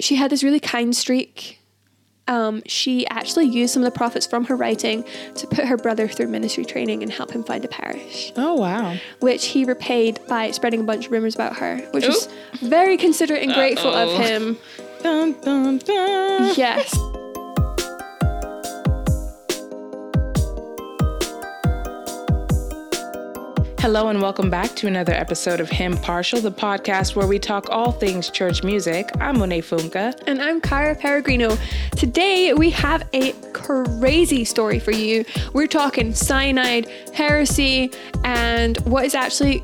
she had this really kind streak. Um, she actually used some of the profits from her writing to put her brother through ministry training and help him find a parish, Oh wow. which he repaid by spreading a bunch of rumors about her, which was very considerate and grateful of Uh-oh. him. Dun, dun, dun. Yes. Hello and welcome back to another episode of Hymnpartial, the podcast where we talk all things church music. I'm Monet Funka. And I'm Cara Peregrino. Today we have a crazy story for you. We're talking cyanide, heresy, and what is actually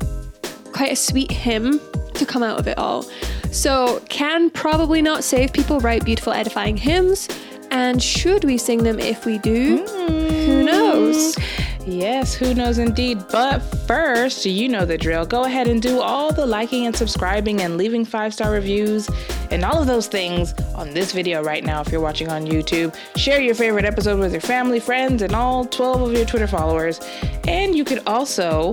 quite a sweet hymn to come out of it all. So, can probably not save people write beautiful, edifying hymns? And should we sing them if we do? Hmm. Who knows? Yes, who knows indeed. But first, you know the drill. Go ahead and do all the liking and subscribing and leaving five star reviews and all of those things on this video right now if you're watching on YouTube. Share your favorite episode with your family, friends, and all 12 of your Twitter followers. And you could also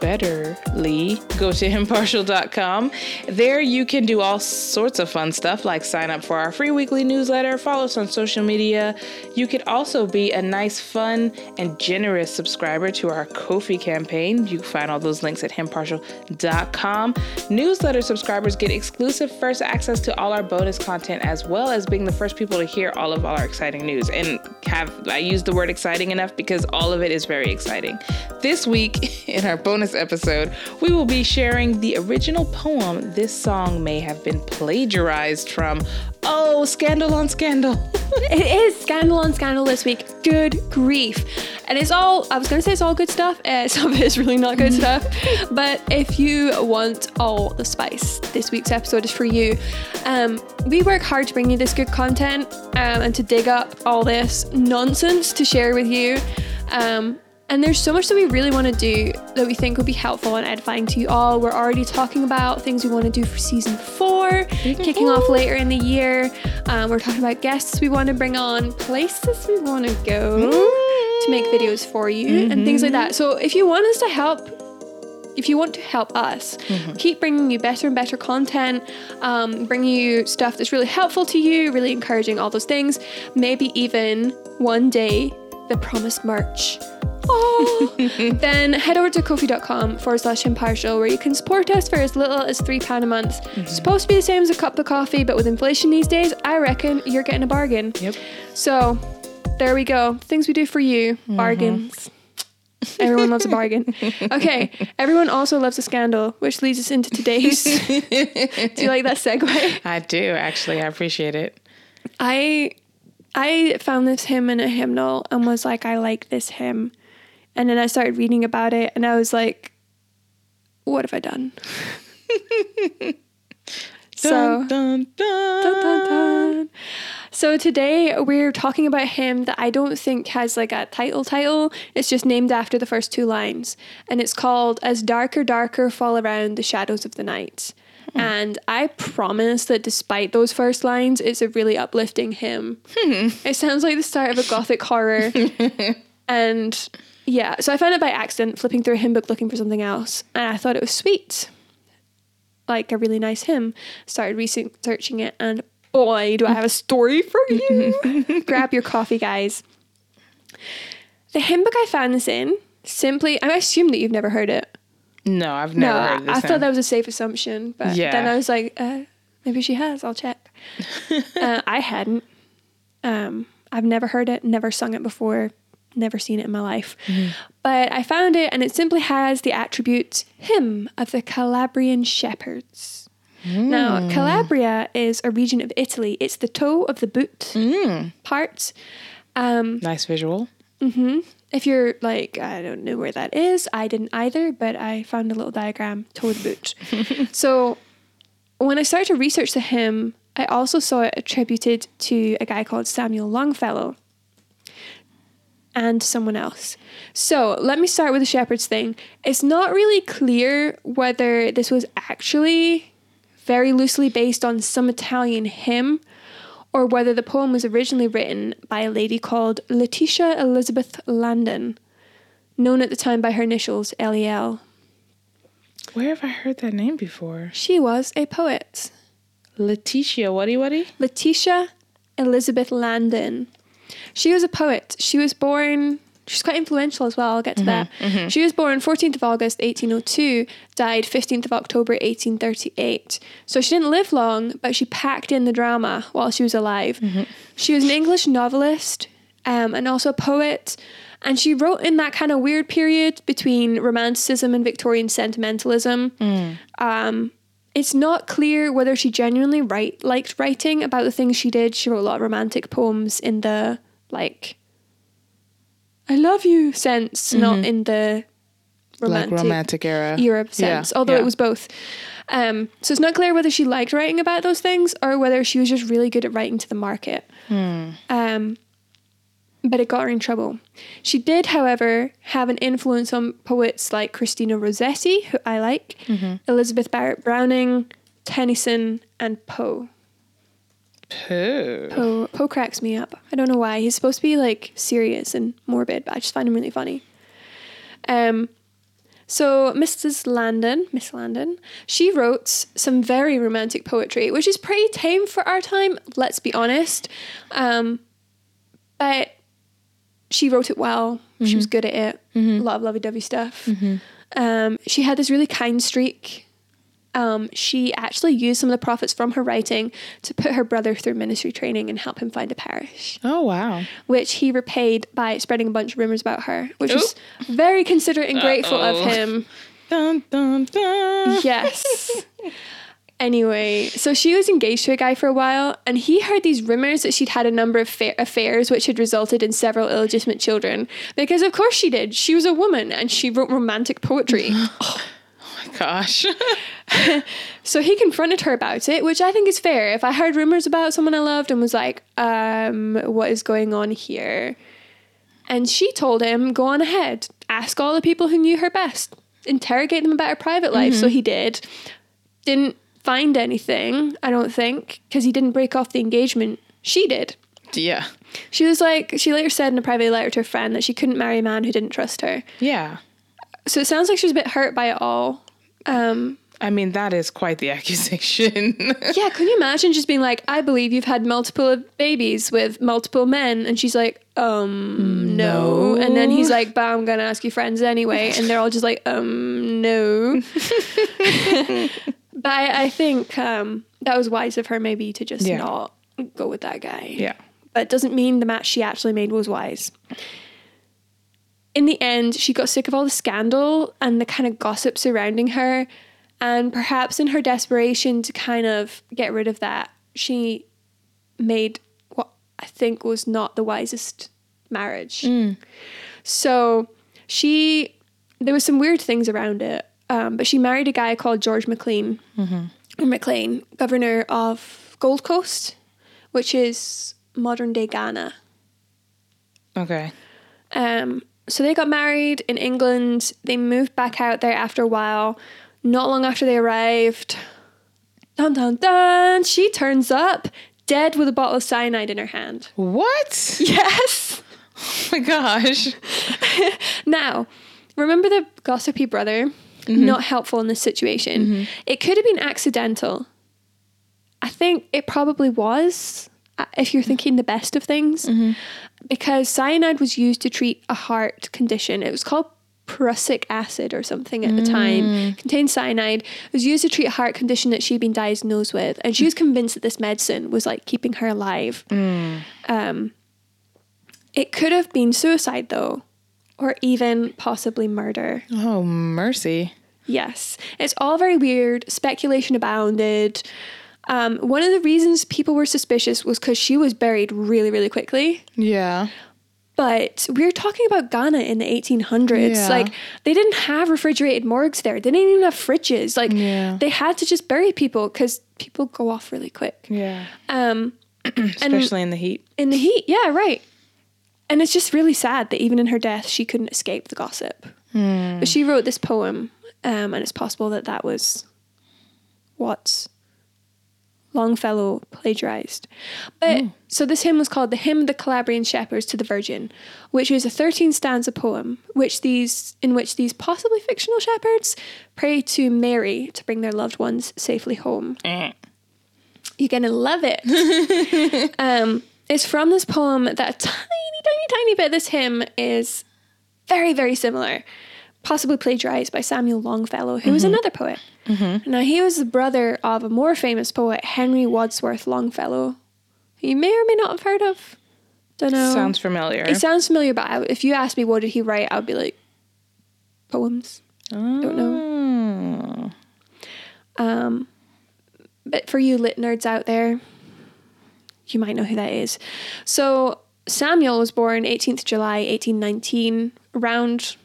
betterly go to hymnpartial.com there you can do all sorts of fun stuff like sign up for our free weekly newsletter follow us on social media. You could also be a nice fun and generous subscriber to our Ko-fi campaign. You can find all those links at hymnpartial.com newsletter subscribers get exclusive first access to all our bonus content as well as being the first people to hear all of all our exciting news. And have i use the word exciting enough because all of it is very exciting. This week in our bonus episode, we will be sharing the original poem this song may have been plagiarized from. Oh, scandal on scandal. It is scandal on scandal this week. Good grief. And it's all, I was going to say it's all good stuff. Uh, some of it is really not good stuff. But if you want all the spice, this week's episode is for you. Um, we work hard to bring you this good content um, and to dig up all this nonsense to share with you. Um, and there's so much that we really want to do that we think would be helpful and edifying to you all. We're already talking about things we want to do for season four, kicking off later in the year. Um, we're talking about guests we want to bring on, places we want to go to make videos for you, and things like that. So if you want us to help, if you want to help us, keep bringing you better and better content, um, bringing you stuff that's really helpful to you, really encouraging all those things. Maybe even one day the promised merch. Oh. then head over to ko-fi.com forward slash hymnpartial where you can support us for as little as £3 a month. It's supposed to be the same as a cup of coffee, but with inflation these days, I reckon you're getting a bargain. Yep. So there we go. Things we do for you. Mm-hmm. Bargains. Everyone loves a bargain. Okay, everyone also loves a scandal, which leads us into today's. do you like that segue? I do, actually. I appreciate it. I I found this hymn in a hymnal and was like, I like this hymn. And then I started reading about it and I was like, what have I done? so Dun, dun, dun. So today we're talking about a hymn that I don't think has like a title title. It's just named after the first two lines. And it's called As Darker Darker Fall Around the Shadows of the Night. Hmm. And I promise that despite those first lines, it's a really uplifting hymn. Hmm. It sounds like the start of a gothic horror. and yeah, so I found it by accident, flipping through a hymn book looking for something else. And I thought it was sweet like a really nice hymn. Started researching it, and boy, do I have a story for you! Grab your coffee, guys. The hymn book I found this in simply, I assume that you've never heard it. No, I've never no, heard this. I thought that was a safe assumption, but Yeah. then I was like, uh, maybe she has. I'll check. uh, I hadn't. Um, I've never heard it, never sung it before, never seen it in my life. But I found it, and it simply has the attributes hymn of the Calabrian shepherds. Now, Calabria is a region of Italy. It's the toe of the boot part. Um, nice visual. If you're like, I don't know where that is, I didn't either, but I found a little diagram, toe the boot. so when I started to research the hymn, I also saw it attributed to a guy called Samuel Longfellow and someone else. So let me start with the shepherd's thing. It's not really clear whether this was actually very loosely based on some Italian hymn or whether the poem was originally written by a lady called Letitia Elizabeth Landon, known at the time by her initials LEL. Where have I heard that name before? She was a poet. Letitia, whatty whatty? Letitia Elizabeth Landon. She was a poet. She was born, she's quite influential as well. I'll get to that. She was born 14th of August 1802, died 15th of October 1838. So she didn't live long, but she packed in the drama while she was alive. She was an English novelist um, and also a poet. And she wrote in that kind of weird period between Romanticism and Victorian sentimentalism. Um, it's not clear whether she genuinely write liked writing about the things she did. She wrote a lot of romantic poems in the like I love you sense, not in the romantic, like romantic era. Europe Yeah, sense. Although yeah. it was both. Um, so it's not clear whether she liked writing about those things or whether she was just really good at writing to the market. Hmm. Um, but it got her in trouble. She did, however, have an influence on poets like Christina Rossetti, who I like, Mm-hmm. Elizabeth Barrett Browning, Tennyson, and Poe. Pooh. Poe Poe cracks me up. I don't know why. He's supposed to be like serious and morbid, but I just find him really funny. Um, so Mrs. Landon, Miss Landon, she wrote some very romantic poetry, which is pretty tame for our time. Let's be honest. Um, but she wrote it well. She was good at it. A lot of lovey-dovey stuff. Um, she had this really kind streak. Um, she actually used some of the profits from her writing to put her brother through ministry training and help him find a parish, Oh wow. which he repaid by spreading a bunch of rumors about her, which was very considerate and grateful of Uh-oh. him. Dun dun dun. Yes. Anyway, so she was engaged to a guy for a while, and he heard these rumors that she'd had a number of fa- affairs which had resulted in several illegitimate children. Because, of course, she did. She was a woman and she wrote romantic poetry. Oh gosh. so he confronted her about it, which I think is fair. If I heard rumors about someone I loved and was like, um, what is going on here? And she told him, go on ahead, ask all the people who knew her best, interrogate them about her private life. So he did. Didn't find anything, I don't think, because he didn't break off the engagement. She did. yeah. She was like, she later said in a private letter to a friend that she couldn't marry a man who didn't trust her. Yeah. So it sounds like she was a bit hurt by it all. Um, I mean, that is quite the accusation. yeah, can you imagine just being like, I believe you've had multiple babies with multiple men? And she's like, um, no. No. And then he's like, but I'm going to ask your friends anyway. And they're all just like, um, no. but I, I think um, that was wise of her maybe to just Yeah. not go with that guy. yeah. But it doesn't mean the match she actually made was wise. In the end, she got sick of all the scandal and the kind of gossip surrounding her. And perhaps in her desperation to kind of get rid of that, she made what I think was not the wisest marriage. So she, there was some weird things around it, um, but she married a guy called George McLean, or McLean, governor of Gold Coast, which is modern day Ghana. Okay. Um, so they got married in England. They moved back out there after a while. Not long after they arrived, dun dun dun, she turns up dead with a bottle of cyanide in her hand. What? Yes. Oh my gosh. Now, remember the gossipy brother? Mm-hmm. Not helpful in this situation. Mm-hmm. It could have been accidental. I think it probably was, Uh, if you're mm-hmm. thinking the best of things, mm-hmm. because cyanide was used to treat a heart condition. It was called prussic acid or something at the time. Mm. Contained cyanide. It was used to treat a heart condition that she'd been diagnosed with, and she was convinced that this medicine was like keeping her alive. Mm. Um, it could have been suicide though, or even possibly murder. Oh, mercy. Yes, it's all very weird. Speculation abounded. Um, one of the reasons people were suspicious was because she was buried really, really quickly. Yeah. But we're talking about Ghana in the 1800s. Yeah. Like, they didn't have refrigerated morgues there. They didn't even have fridges. Like, Yeah. they had to just bury people because people go off really quick. Yeah. Um, Especially in the heat. in the heat, yeah, right. And it's just really sad that even in her death, she couldn't escape the gossip. But she wrote this poem, um, and it's possible that that was what Longfellow plagiarized. But so this hymn was called the Hymn of the Calabrian Shepherds to the Virgin, which is a 13 stanza poem, which these in which these possibly fictional shepherds pray to Mary to bring their loved ones safely home. Eh. You're gonna love it. um, it's from this poem that a tiny, tiny, tiny bit. This hymn is very, very similar, possibly plagiarized by Samuel Longfellow, who was another poet. Now he was the brother of a more famous poet, Henry Wadsworth Longfellow, who you may or may not have heard of. Don't know. Sounds familiar. It sounds familiar, but I, if you ask me what did he write, I would be like, poems. don't know. Um, but for you lit nerds out there, you might know who that is. So Samuel was born 18th July 1819, around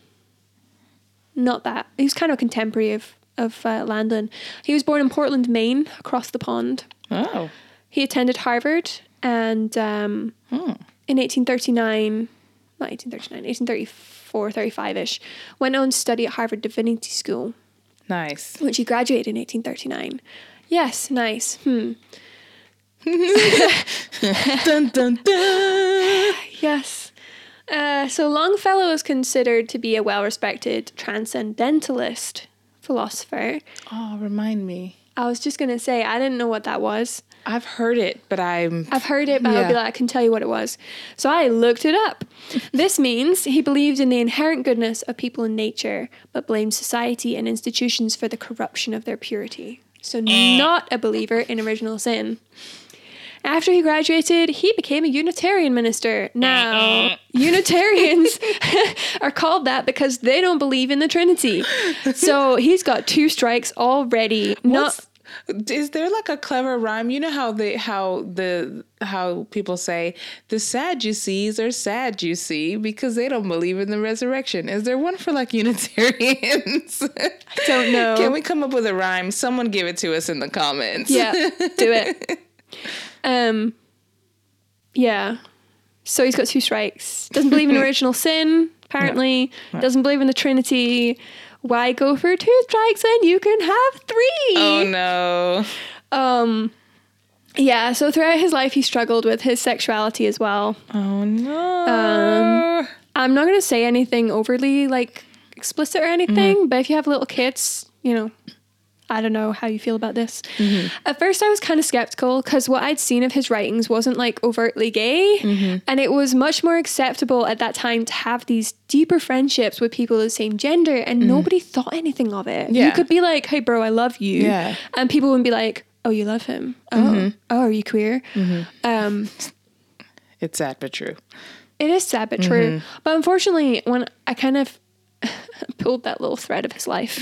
not that. He was kind of a contemporary of of uh, Landon. He was born in Portland, Maine, across the pond. Oh. He attended Harvard and um, in 1839, not 1839, 1834, 35 ish, went on to study at Harvard Divinity School, Nice. which he graduated in 1839. Yes, nice. Hmm. dun, dun, dun. Yes. Uh, so Longfellow is considered to be a well respected transcendentalist philosopher. Oh, remind me. I was just going to say, I didn't know what that was. I've heard it, but I'm. I've heard it, but I'll be like, I can tell you what it was. So I looked it up. this means he believed in the inherent goodness of people and nature, but blamed society and institutions for the corruption of their purity. So not a believer in original sin. After he graduated, he became a Unitarian minister. Now, uh-uh. Unitarians are called that because they don't believe in the Trinity. So he's got two strikes already. Not What's- is there like a clever rhyme? You know how they how the how people say the Sadducees are sad you see because they don't believe in the resurrection. Is there one for like Unitarians? I don't know. Can we come up with a rhyme? Someone give it to us in the comments. Yeah, do it. Um, yeah. So he's got two strikes. Doesn't believe in original sin, apparently. Doesn't believe in the Trinity. Why go for two strikes when you can have three? Oh no. Um, yeah. So throughout his life, he struggled with his sexuality as well. Oh no. Um, I'm not gonna say anything overly like explicit or anything, but if you have little kids, you know, I don't know how you feel about this. Mm-hmm. At first, I was kind of skeptical because what I'd seen of his writings wasn't like overtly gay, mm-hmm. and it was much more acceptable at that time to have these deeper friendships with people of the same gender, and mm-hmm. nobody thought anything of it. You could be like, "Hey, bro, I love you," Yeah. and people wouldn't be like, "Oh, you love him? Oh, oh, are you queer?" Um, it's sad but true. it is sad but true. But unfortunately, when I kind of pulled that little thread of his life,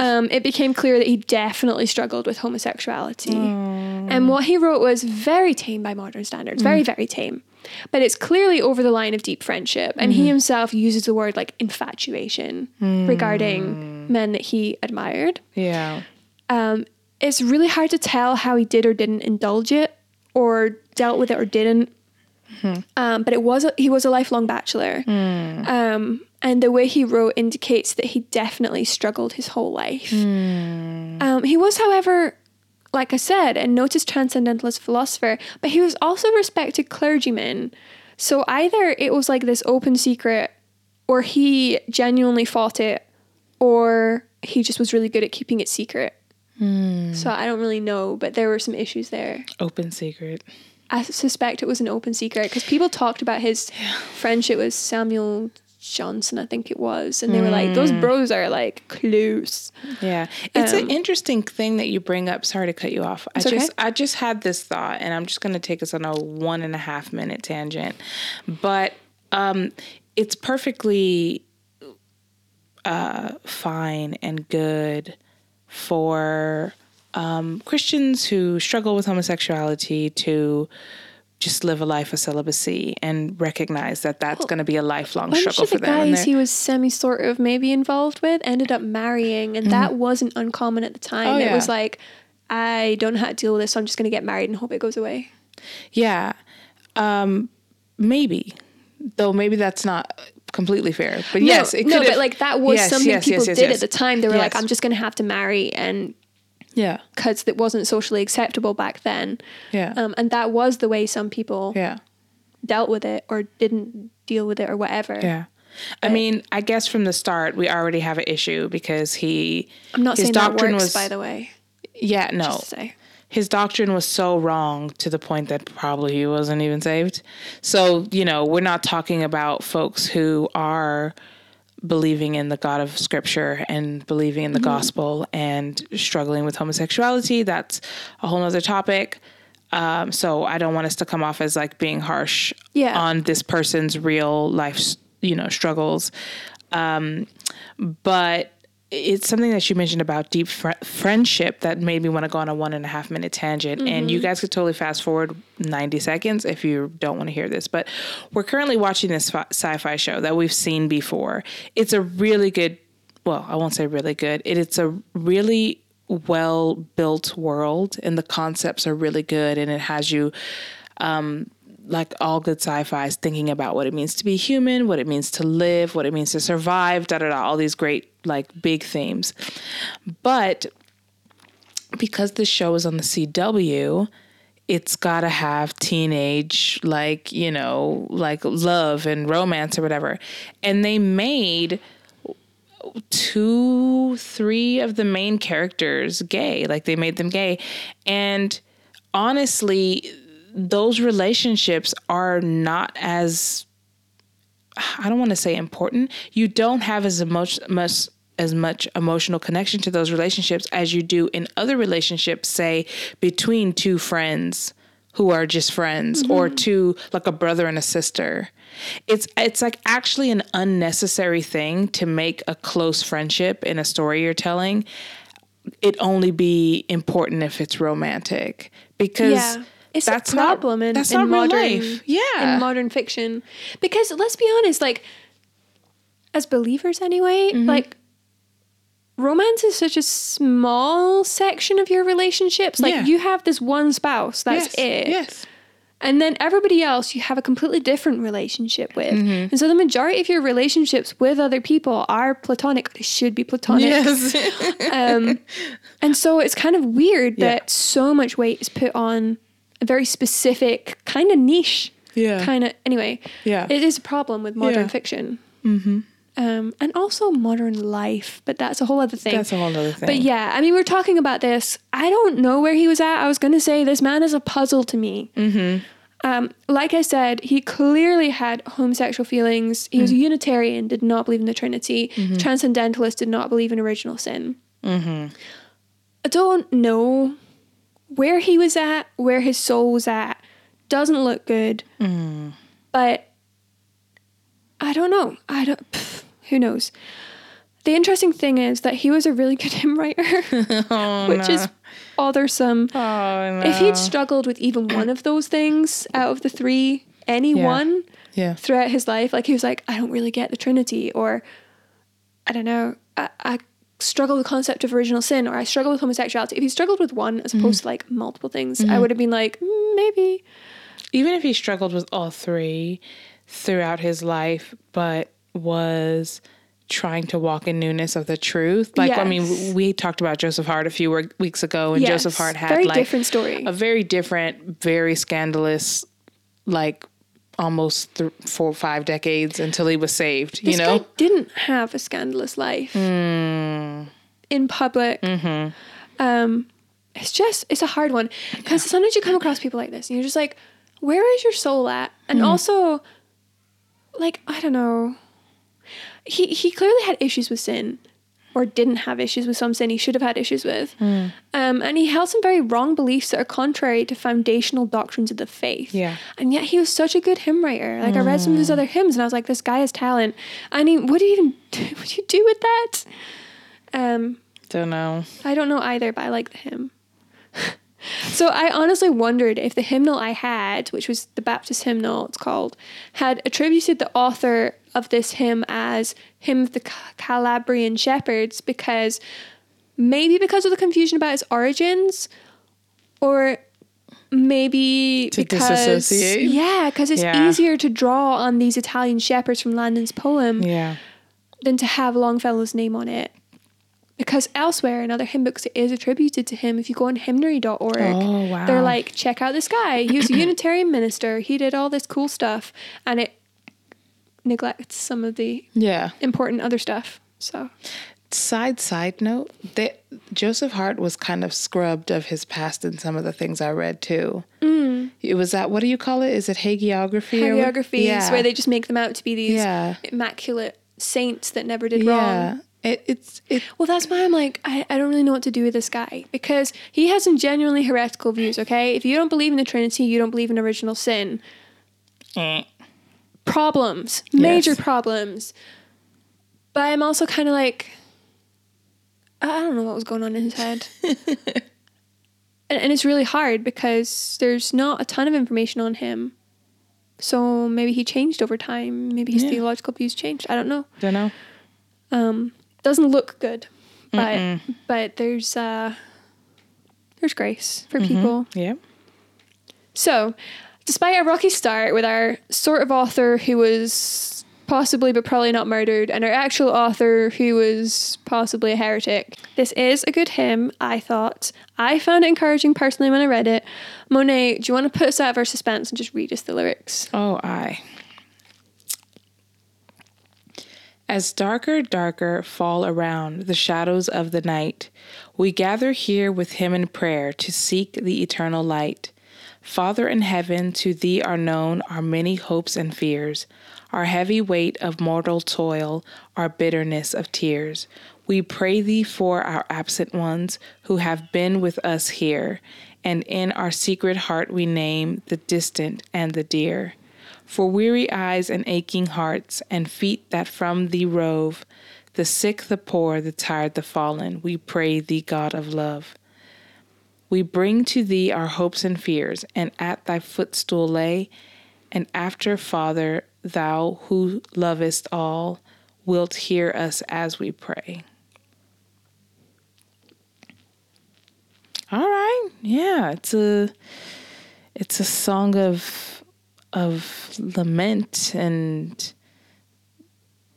um, it became clear that he definitely struggled with homosexuality. And what he wrote was very tame by modern standards, very, very tame. But it's clearly over the line of deep friendship. And he himself uses the word like infatuation regarding men that he admired Yeah. um, it's really hard to tell how he did or didn't indulge it or dealt with it or didn't. Um, but it was a, he was a lifelong bachelor, um, and the way he wrote indicates that he definitely struggled his whole life. Um, he was, however, like I said, a noted transcendentalist philosopher, but he was also a respected clergyman. So either it was like this open secret, or he genuinely fought it, or he just was really good at keeping it secret. So I don't really know, but there were some issues there. Open secret. I suspect it was an open secret because people talked about his friendship with Samuel Johnson, I think it was, and they were like, "Those bros are like close." Yeah, it's Um, an interesting thing that you bring up. Sorry to cut you off. I okay. just I just had this thought, and I'm just going to take us on a one and a half minute tangent, but um, it's perfectly uh, fine and good for um, Christians who struggle with homosexuality to just live a life of celibacy and recognize that that's going to be a lifelong bunch struggle for the them. and guys he was semi sort of maybe involved with ended up marrying, and that wasn't uncommon at the time. Mm-hmm. Oh, It yeah. was like, I don't know how to deal with this, so I'm just going to get married and hope it goes away. Yeah. Um, maybe. Though maybe that's not completely fair. But yes, no, it no, could but like that was Yes, something yes, people yes, yes, did yes. at the time. They were like, I'm just going to have to marry, and Yeah. because it wasn't socially acceptable back then. Yeah. Um, and that was the way some people yeah. dealt with it or didn't deal with it or whatever. Yeah. I mean, I guess from the start we already have an issue because he I'm not his saying that doctrine works, was by the way. yeah no Just to say. his doctrine was so wrong to the point that probably he wasn't even saved. So, you know, we're not talking about folks who are believing in the God of scripture and believing in the gospel and struggling with homosexuality. That's a whole nother topic. Um, so I don't want us to come off as like being harsh Yeah. on this person's real life, you know, struggles. Um, but it's something that you mentioned about deep fr- friendship that made me want to go on a one and a half minute tangent. And you mm-hmm. guys could totally fast forward 90 seconds if you don't want to hear this. But we're currently watching this fi- sci fi show that we've seen before. It's a really good, well, I won't say really good, it, it's a really well built world, and the concepts are really good. And it has you um, like all good sci-fi is thinking about what it means to be human, what it means to live, what it means to survive, da da da, all these great like big themes. But because this show is on the CW, it's got to have teenage like, you know, like love and romance or whatever. And they made two, three of the main characters gay. Like they made them gay. And honestly, those relationships are not as I don't want to say important. You don't have as much much as much emotional connection to those relationships as you do in other relationships, say between two friends who are just friends or mm-hmm. two like a brother and a sister. It's it's like actually an unnecessary thing to make a close friendship in a story you're telling it only be important if it's romantic because Yeah. It's that's a problem not, in, that's in not modern life. Yeah. in modern fiction. Because let's be honest, like as believers anyway, Mm-hmm. like romance is such a small section of your relationships. Like Yeah. you have this one spouse, that's yes. it. Yes. And then everybody else you have a completely different relationship with. Mm-hmm. And so the majority of your relationships with other people are platonic. They should be platonic. Yes. Um, and so it's kind of weird Yeah. that so much weight is put on a very specific, kind of niche, Yeah. kind of. Anyway, Yeah. it is a problem with modern Yeah. fiction. Mm-hmm. Um, and also modern life, but that's a whole other thing. That's a whole other thing. But yeah, I mean, we're talking about this. I don't know where he was at. I was going to say this man is a puzzle to me. Mm-hmm. Um, like I said, he clearly had homosexual feelings. He was a Mm. Unitarian, did not believe in the Trinity. Mm-hmm. Transcendentalist, did not believe in original sin. I don't know where he was at, where his soul was at. Doesn't look good. Mm. But I don't know. I don't. pff, who knows? The interesting thing is that he was a really good hymn writer, which is bothersome. oh no. If he'd struggled with even one of those things out of the three, any Yeah. one yeah. throughout his life, like he was like, I don't really get the Trinity, or I don't know, I, I struggle with the concept of original sin, or I struggle with homosexuality. If he struggled with one as opposed to like multiple things, I would have been like, mm, maybe. Even if he struggled with all three throughout his life, but was trying to walk in newness of the truth. Like I mean, we talked about Joseph Hart a few weeks ago, and Joseph Hart had very like different story. a very different, very scandalous, like almost th- four or five decades until he was saved. This you know, guy didn't have a scandalous life hmm. in public. Mm-hmm. Um, it's just it's a hard one because sometimes you come across people like this and you're just like, where is your soul at? And hmm. also, like I don't know, he he clearly had issues with sin. Or didn't have issues with some sin he should have had issues with. Um, and he held some very wrong beliefs that are contrary to foundational doctrines of the faith. Yeah. And yet he was such a good hymn writer. Like I read some of his other hymns and I was like, this guy has talent. I mean, what do you even do, what do you do with that? Um, don't know. I don't know either, but I like the hymn. so I honestly wondered if the hymnal I had, which was the Baptist hymnal, it's called, had attributed the author of this hymn as hymn of the Calabrian shepherds because maybe because of the confusion about its origins, or maybe To because disassociate? yeah, because it's Yeah. easier to draw on these Italian shepherds from Landon's poem Yeah. than to have Longfellow's name on it. Because elsewhere in other hymn books, it is attributed to him. If you go on hymnary.org, Oh, wow. they're like, check out this guy. He was a Unitarian minister. He did all this cool stuff. And it neglects some of the Yeah. important other stuff. So, Side side note, that Joseph Hart was kind of scrubbed of his past in some of the things I read too. Mm. It was that what do you call it? Is it hagiography? Hagiographies Yeah. where they just make them out to be these Yeah. immaculate saints that never did wrong. Yeah. It, it's it. Well, that's why I'm like, I, I don't really know what to do with this guy because he has some genuinely heretical views, okay? If you don't believe in the Trinity, you don't believe in original sin. eh. Problems, major Yes. problems. But I'm also kind of like, I I don't know what was going on in his head. and, and it's really hard because there's not a ton of information on him. So maybe he changed over time. Maybe his Yeah. theological views changed. I don't know. Don't know. Um, doesn't look good, but but there's uh, there's grace for people. Yeah. So, despite a rocky start with our sort of author who was possibly but probably not murdered, and our actual author who was possibly a heretic, this is a good hymn. I thought I found it encouraging personally when I read it. Monet, do you want to put us out of our suspense and just read us the lyrics? Oh, I. As darker, darker fall around the shadows of the night, we gather here with him in prayer to seek the eternal light. Father in heaven, to thee are known our many hopes and fears, our heavy weight of mortal toil, our bitterness of tears. We pray thee for our absent ones who have been with us here, and in our secret heart we name the distant and the dear. For weary eyes and aching hearts, and feet that from thee rove, the sick, the poor, the tired, the fallen, we pray thee, God of love. We bring to thee our hopes and fears, and at thy footstool lay. And after, Father, thou who lovest all, wilt hear us as we pray. All right, yeah, it's a it's a song of of lament and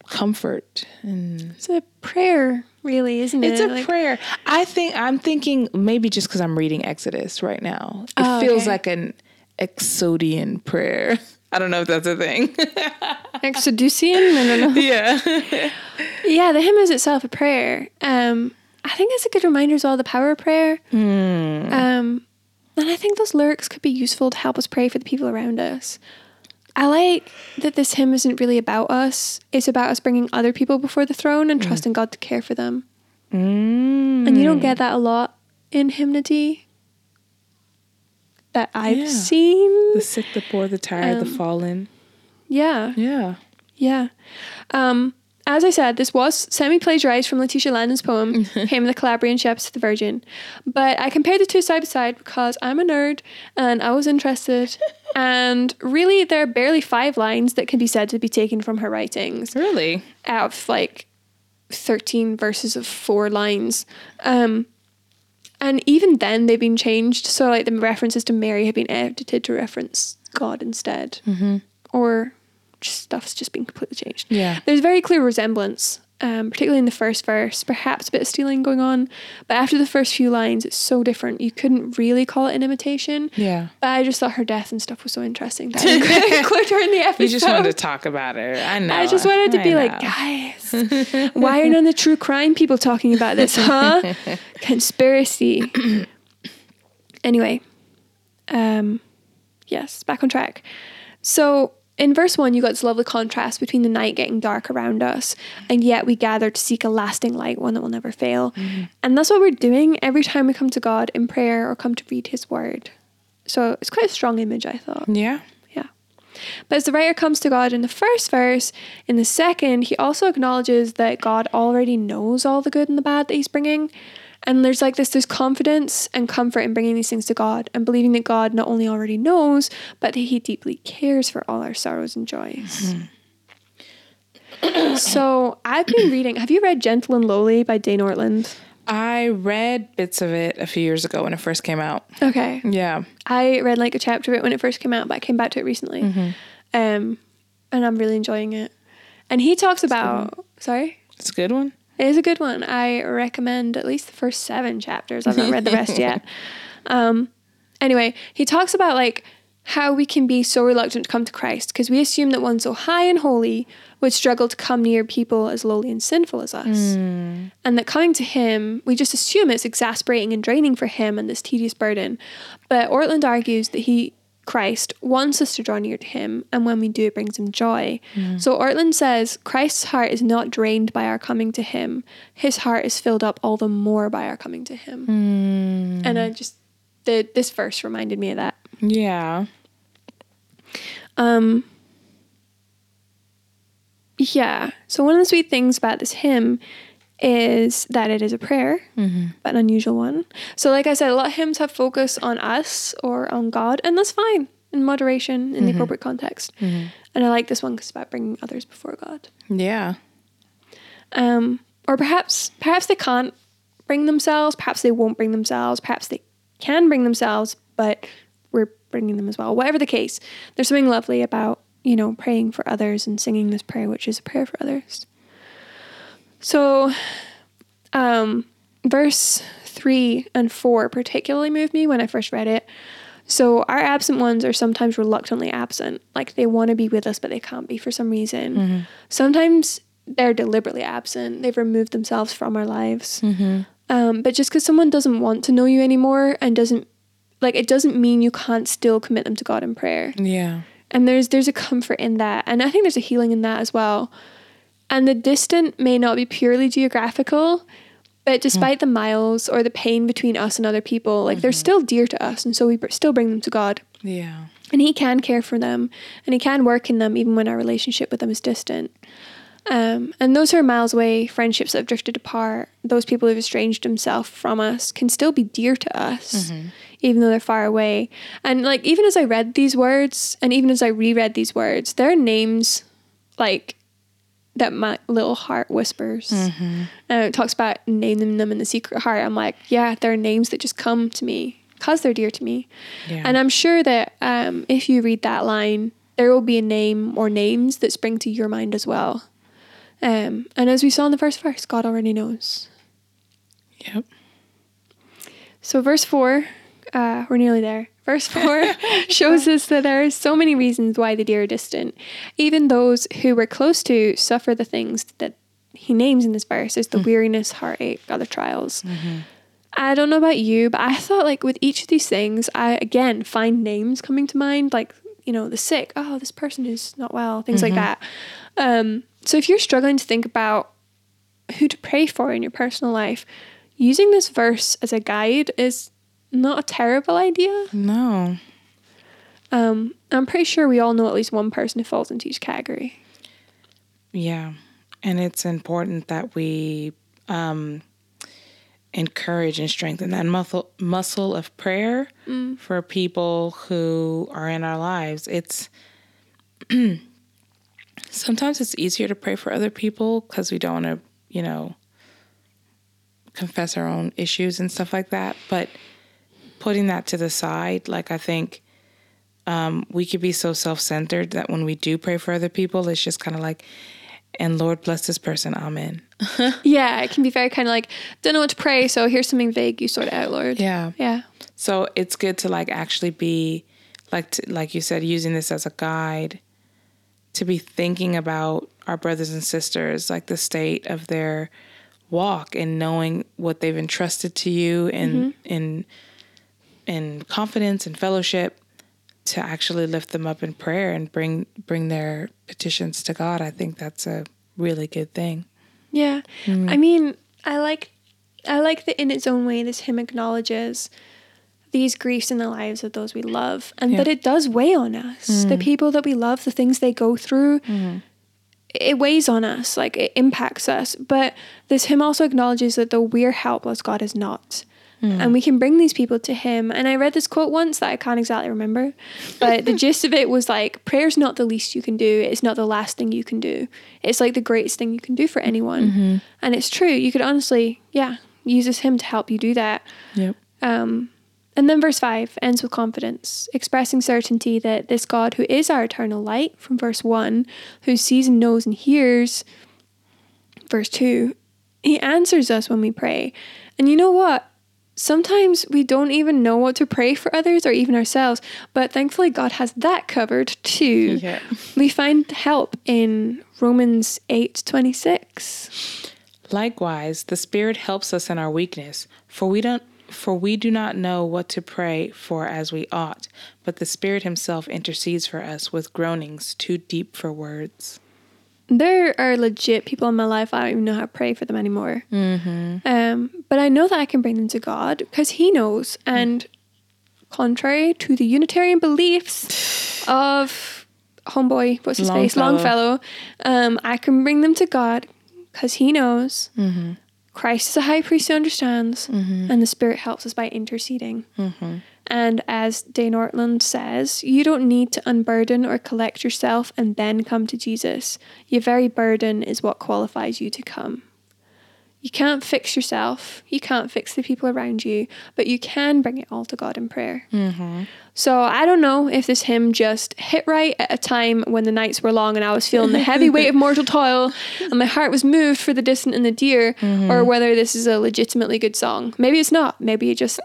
comfort and It's a prayer, really, isn't it? it's a Like- prayer. I think I'm thinking maybe just because I'm reading Exodus right now, it Oh, feels okay. like an Exodian prayer. I don't know if that's a thing. Exoducian? I don't know. yeah. Yeah, the hymn is itself a prayer. Um, I think it's a good reminder as well the power of prayer. Um, and I think those lyrics could be useful to help us pray for the people around us. I like that this hymn isn't really about us. It's about us bringing other people before the throne and trusting God to care for them. Mm. And you don't get that a lot in hymnody that I've Yeah. seen. The sick, the poor, the tired, the Um, fallen. Yeah. Yeah. Yeah. Um, as I said, this was semi plagiarized from Letitia Landon's poem, Hymn of the Calabrian Shepherds to the Virgin. But I compared the two side by side because I'm a nerd and I was interested. and really, there are barely five lines that can be said to be taken from her writings Really? out of like 13 verses of four lines. Um, and even then, they've been changed. So, like, the references to Mary have been edited to reference God instead. Mm-hmm. Or just stuff's just been completely changed. Yeah. There's very clear resemblance, um, particularly in the first verse, perhaps a bit of stealing going on. But after the first few lines, it's so different. You couldn't really call it an imitation. Yeah. But I just thought her death and stuff was so interesting that I included her in the episode. You just wanted to talk about her. I know. I just wanted to I be like, guys, why are none of the true crime people talking about this, huh? Conspiracy. anyway, um, yes, back on track. So in verse one, you got this lovely contrast between the night getting dark around us, and yet we gather to seek a lasting light, one that will never fail. Mm-hmm. And that's what we're doing every time we come to God in prayer or come to read His Word. So it's quite a strong image, I thought. Yeah. Yeah. But as the writer comes to God in the first verse, in the second, he also acknowledges that God already knows all the good and the bad that he's bringing. And there's like this there's confidence and comfort in bringing these things to God and believing that God not only already knows, but that he deeply cares for all our sorrows and joys. so I've been reading, have you read Gentle and Lowly by Dane Ortlund? I read bits of it a few years ago when it first came out. Okay. Yeah. I read like a chapter of it when it first came out, but I came back to it recently. Um, and I'm really enjoying it. And he talks about, sorry? It's a good one. It is a good one. I recommend at least the first seven chapters. I've not read the rest yet. Um, anyway, he talks about like how we can be so reluctant to come to Christ because we assume that one so high and holy would struggle to come near people as lowly and sinful as us. And that coming to Him, we just assume it's exasperating and draining for Him and this tedious burden. But Ortlund argues that He, Christ, wants us to draw near to Him, and when we do, it brings Him joy. So Ortlund says Christ's heart is not drained by our coming to Him, His heart is filled up all the more by our coming to Him. And I just, the, this verse reminded me of that. Yeah. Um, yeah. So one of the sweet things about this hymn is that it is a prayer, mm-hmm. but an unusual one. So, like I said, a lot of hymns have focus on us or on God, and that's fine in moderation in the mm-hmm. appropriate context. Mm-hmm. And I like this one because it's about bringing others before God. Yeah. Um, or perhaps, perhaps they can't bring themselves. Perhaps they won't bring themselves. Perhaps they can bring themselves, but we're bringing them as well. Whatever the case, there's something lovely about you know praying for others and singing this prayer, which is a prayer for others. So, um, verse three and four particularly moved me when I first read it. So our absent ones are sometimes reluctantly absent, like they want to be with us but they can't be for some reason. Sometimes they're deliberately absent; they've removed themselves from our lives. Um, but just because someone doesn't want to know you anymore and doesn't like it doesn't mean you can't still commit them to God in prayer. Yeah. And there's there's a comfort in that. And I think there's a healing in that as well. And the distant may not be purely geographical, but despite the miles or the pain between us and other people, like they're still dear to us and so we br- still bring them to God. Yeah. And he can care for them and he can work in them even when our relationship with them is distant. Um, and those who are miles away, friendships that have drifted apart, those people who've estranged themselves from us can still be dear to us, even though they're far away. And like, even as I read these words, and even as I reread these words, there are names like that my little heart whispers. And it talks about naming them in the secret heart. I'm like, yeah, there are names that just come to me because they're dear to me. Yeah. And I'm sure that um, if you read that line, there will be a name or names that spring to your mind as well. Um, and as we saw in the first verse, God already knows. Yep. So, verse 4, uh, we're nearly there. Verse 4 shows us that there are so many reasons why the dear are distant. Even those who were close to suffer the things that he names in this verse is the weariness, heartache, other trials. I don't know about you, but I thought like with each of these things, I again find names coming to mind, like, you know, the sick, oh, this person is not well, things like that. Um, so if you're struggling to think about who to pray for in your personal life, using this verse as a guide is not a terrible idea. No. Um, I'm pretty sure we all know at least one person who falls into each category. Yeah. And it's important that we um, encourage and strengthen that muscle muscle of prayer for people who are in our lives. It's sometimes it's easier to pray for other people because we don't want to, you know, confess our own issues and stuff like that. But putting that to the side, like I think um, we could be so self centered that when we do pray for other people, it's just kind of like, and Lord bless this person, Amen. Yeah, it can be very kind of like, don't know what to pray, so here's something vague, you sort it out, Lord. Yeah. Yeah. So it's good to like actually be like to, like you said, using this as a guide to be thinking about our brothers and sisters, like the state of their walk and knowing what they've entrusted to you and in in confidence and fellowship to actually lift them up in prayer and bring bring their petitions to God. I think that's a really good thing. Yeah. Mm-hmm. I mean, I like I like that in its own way this hymn acknowledges these griefs in the lives of those we love and Yeah. that it does weigh on us. The mm-hmm. people that we love, the things they go through, mm-hmm. it weighs on us, like it impacts us. But this hymn also acknowledges that though we're helpless, God is not. And we can bring these people to Him. And I read this quote once that I can't exactly remember, but the gist of it was like, prayer's not the least you can do. It's not the last thing you can do. It's like the greatest thing you can do for anyone. And it's true. You could honestly, yeah, use this hymn to help you do that. Yep. Um, and then verse 5 ends with confidence, expressing certainty that this God who is our eternal light, from verse 1, who sees and knows and hears, verse 2, he answers us when we pray. And you know what? Sometimes we don't even know what to pray for others or even ourselves, but thankfully God has that covered too. Yeah. We find help in Romans 8:26. Likewise, the Spirit helps us in our weakness, for we don't for we do not know what to pray for as we ought, but the Spirit himself intercedes for us with groanings too deep for words. There are legit people in my life I don't even know how to pray for them anymore. Mm-hmm. Um, but I know that I can bring them to God because He knows. And contrary to the Unitarian beliefs of homeboy, what's his face, Longfellow. Longfellow, um, I can bring them to God because He knows. Mm-hmm. Christ is a high priest who understands, and the Spirit helps us by interceding. Mm-hmm. And as Dane Ortlund says, you don't need to unburden or collect yourself and then come to Jesus. Your very burden is what qualifies you to come. You can't fix yourself, you can't fix the people around you, but you can bring it all to God in prayer. Mm-hmm. So I don't know if this hymn just hit right at a time when the nights were long and I was feeling the heavy weight of mortal toil and my heart was moved for the distant and the dear, or whether this is a legitimately good song. Maybe it's not. Maybe it just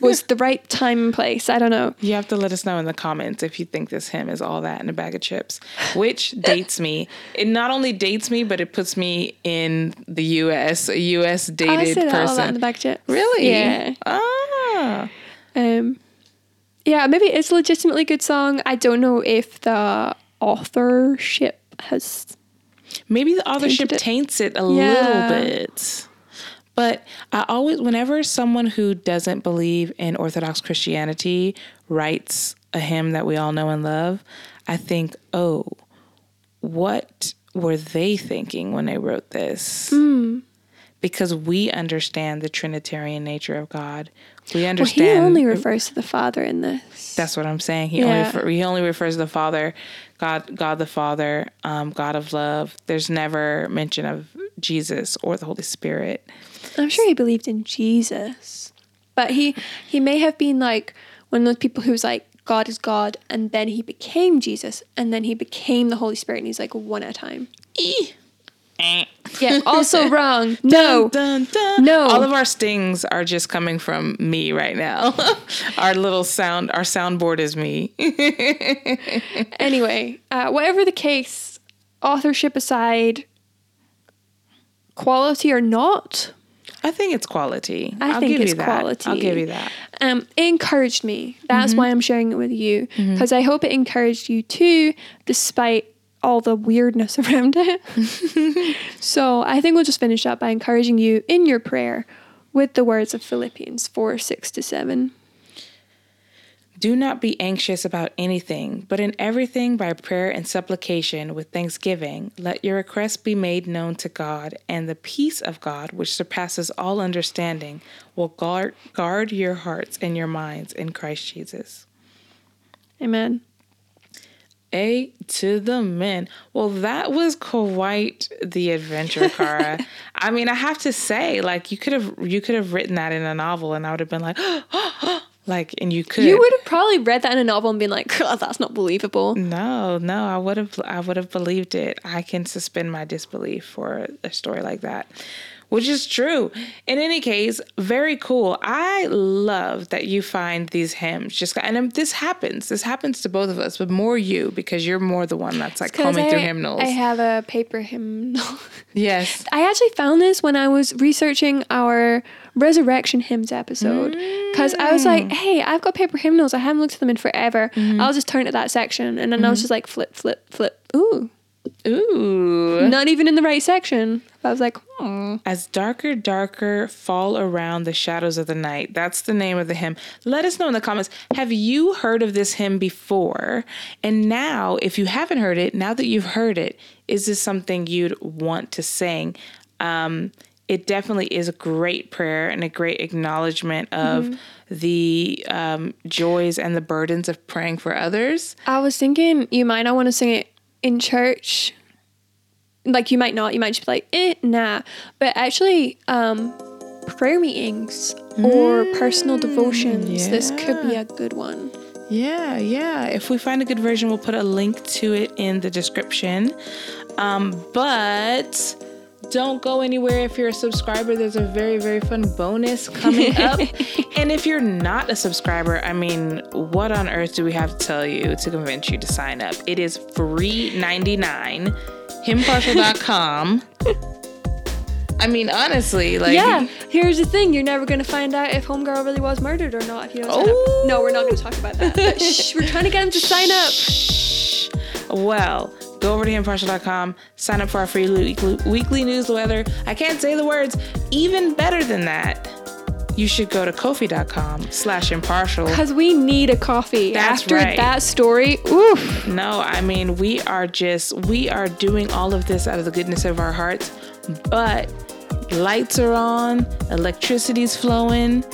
was the right time and place. I don't know. You have to let us know in the comments if you think this hymn is all that in a bag of chips, which dates me. It not only dates me, but it puts me in the US, a US dated I said all that in person. the back chat. Really? Yeah. Ah. Um, yeah, maybe it's a legitimately good song. I don't know if the authorship has. Maybe the authorship it. taints it a Yeah. little bit. But I always, whenever someone who doesn't believe in Orthodox Christianity writes a hymn that we all know and love, I think, oh, what were they thinking when they wrote this? Hmm. Because we understand the Trinitarian nature of God. We Well, understand. he only refers to the Father in this. That's what I'm saying. He Yeah. only refer, he only refers to the Father, God, God the Father, um, God of love. There's never mention of Jesus or the Holy Spirit. I'm sure he believed in Jesus, but he he may have been like one of those people who was like God is God, and then he became Jesus, and then he became the Holy Spirit, and he's like one at a time. Yeah, also wrong. No, Dun, dun. No. All of our stings are just coming from me right now. our little sound, our soundboard is me. anyway, uh, whatever the case, authorship aside, quality or not, I think it's quality. I will think it's quality. I'll give you that. um, it encouraged me. That's why I'm sharing it with you because I hope it encouraged you too, despite all the weirdness around it. so I think we'll just finish up by encouraging you in your prayer with the words of Philippians 4 6 to 7. Do not be anxious about anything, but in everything by prayer and supplication with thanksgiving, let your requests be made known to God, and the peace of God, which surpasses all understanding, will guard, guard your hearts and your minds in Christ Jesus. Amen. A to the men. Well, that was quite the adventure, Cara. I mean, I have to say, like you could have you could have written that in a novel, and I would have been like, like, and you could. You would have probably read that in a novel and been like, oh, that's not believable. No, no, I would have I would have believed it. I can suspend my disbelief for a story like that. Which is true. In any case, very cool. I love that you find these hymns. Just and um, this happens. This happens to both of us, but more you because you're more the one that's like combing through hymnals. I have a paper hymnal. yes. I actually found this when I was researching our resurrection hymns episode because I was Mm. like, hey, I've got paper hymnals. I haven't looked at them in forever. Mm-hmm. I'll just turn to that section. And then I was just like, flip, flip, flip. Ooh, Ooh. not even in the right section. But I was like, hmm. As darker, darker fall around the shadows of the night. That's the name of the hymn. Let us know in the comments. Have you heard of this hymn before? And now, if you haven't heard it, now that you've heard it, is this something you'd want to sing? Um, it definitely is a great prayer and a great acknowledgement of the um, joys and the burdens of praying for others. I was thinking you might not want to sing it in church. Like you might not. You might just be like, eh, nah. But actually, um, prayer meetings or personal devotions, this could be a good one. Yeah, yeah. If we find a good version, we'll put a link to it in the description. Um, but don't go anywhere if you're a subscriber. There's a very, very fun bonus coming up. and if you're not a subscriber, I mean, what on earth do we have to tell you to convince you to sign up? It is free 99 hymnpartial.com. I mean, honestly, like yeah. Here's the thing: you're never gonna find out if Homegirl really was murdered or not if you don't sign. No, we're not gonna talk about that. But oh. shh, we're trying to get them to sign up. Well, go over to hymnpartial.com, sign up for our free weekly, weekly newsletter. I can't say the words. Even better than that, you should go to ko-fi.com slash hymnpartial. Because we need a coffee. That's After right. that story, oof. No, I mean, we are just, we are doing all of this out of the goodness of our hearts, but lights are on, electricity's flowing,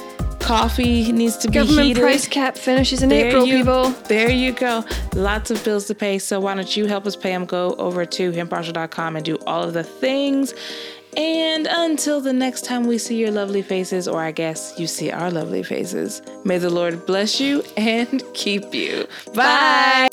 coffee needs to be Government heated. price cap finishes in There April, you, people. There you go. Lots of bills to pay. So why don't you help us pay them? Go over to hymnpartial.com and do all of the things. And until the next time we see your lovely faces, or I guess you see our lovely faces, may the Lord bless you and keep you. Bye.